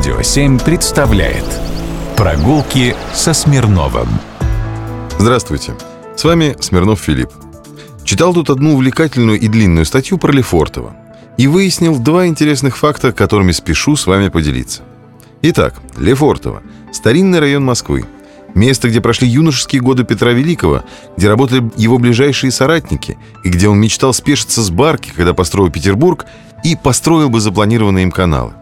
Радио 7 представляет Прогулки со Смирновым Здравствуйте, с вами Смирнов Филипп. Читал тут одну увлекательную и длинную статью про Лефортово и выяснил два интересных факта, которыми спешу с вами поделиться. Итак, Лефортово – старинный район Москвы, место, где прошли юношеские годы Петра Великого, где работали его ближайшие соратники и где он мечтал спешиться с барки, когда построил Петербург и построил бы запланированные им каналы.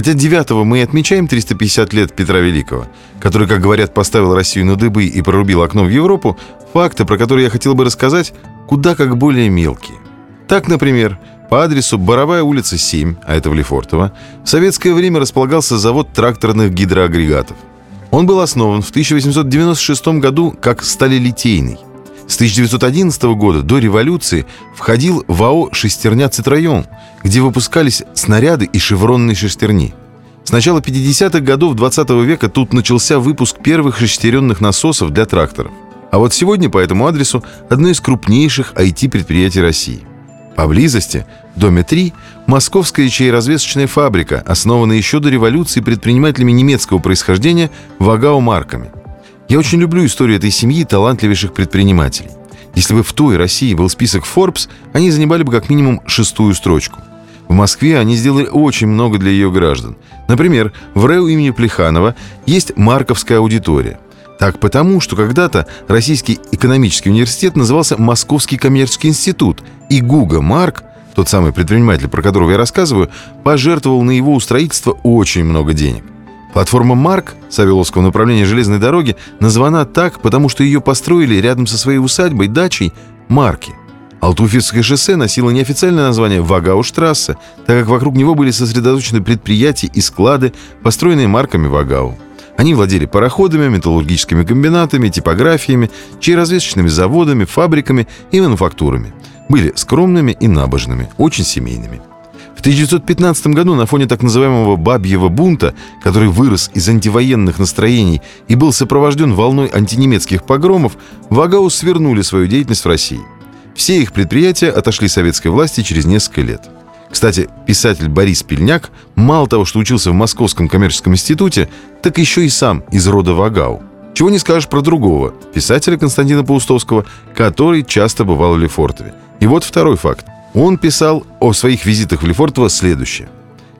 Хотя 9 мы и отмечаем 350 лет Петра Великого, который, как говорят, поставил Россию на дыбы и прорубил окно в Европу, факты, про которые я хотел бы рассказать, куда как более мелкие. Так, например, по адресу Боровая улица 7, а это в Лефортово, в советское время располагался завод тракторных гидроагрегатов. Он был основан в 1896 году как сталелитейный. С 1911 года до революции входил в АО «Шестерня Цитрайон», где выпускались снаряды и шевронные шестерни. С начала 50-х годов 20 века тут начался выпуск первых шестеренных насосов для тракторов. А вот сегодня по этому адресу одно из крупнейших IT-предприятий России. Поблизости, в доме 3, московская чаеразвесочная фабрика, основанная еще до революции предпринимателями немецкого происхождения Вагау Марками – я очень люблю историю этой семьи талантливейших предпринимателей. Если бы в той России был список Forbes, они занимали бы как минимум шестую строчку. В Москве они сделали очень много для ее граждан. Например, в РЭУ имени Плеханова есть Марковская аудитория. Так потому, что когда-то Российский экономический университет назывался Московский коммерческий институт, и Гуга Марк, тот самый предприниматель, про которого я рассказываю, пожертвовал на его устроительство очень много денег – Платформа «Марк» Савеловского направления железной дороги названа так, потому что ее построили рядом со своей усадьбой, дачей «Марки». Алтуфьевское шоссе носило неофициальное название Вагау-штрассе, так как вокруг него были сосредоточены предприятия и склады, построенные марками Вагау. Они владели пароходами, металлургическими комбинатами, типографиями, чаеразвесочными заводами, фабриками и мануфактурами. Были скромными и набожными, очень семейными. В 1915 году на фоне так называемого «бабьего бунта», который вырос из антивоенных настроений и был сопровожден волной антинемецких погромов, Вагаус свернули свою деятельность в России. Все их предприятия отошли советской власти через несколько лет. Кстати, писатель Борис Пельняк мало того, что учился в Московском коммерческом институте, так еще и сам из рода Вагау. Чего не скажешь про другого, писателя Константина Паустовского, который часто бывал в Лефортове. И вот второй факт. Он писал о своих визитах в Лефортово следующее.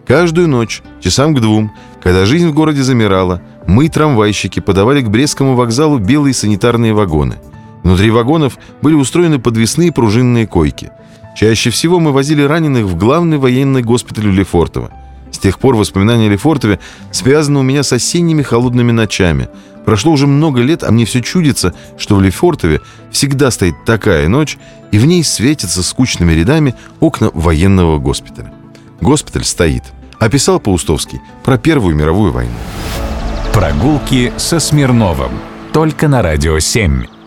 Каждую ночь, часам к двум, когда жизнь в городе замирала, мы, трамвайщики, подавали к Брестскому вокзалу белые санитарные вагоны. Внутри вагонов были устроены подвесные пружинные койки. Чаще всего мы возили раненых в главный военный госпиталь Лефортово. С тех пор воспоминания о Лефортове связаны у меня с осенними холодными ночами – Прошло уже много лет, а мне все чудится, что в Лефортове всегда стоит такая ночь, и в ней светятся скучными рядами окна военного госпиталя. Госпиталь стоит. Описал Паустовский про Первую мировую войну. Прогулки со Смирновым. Только на «Радио 7».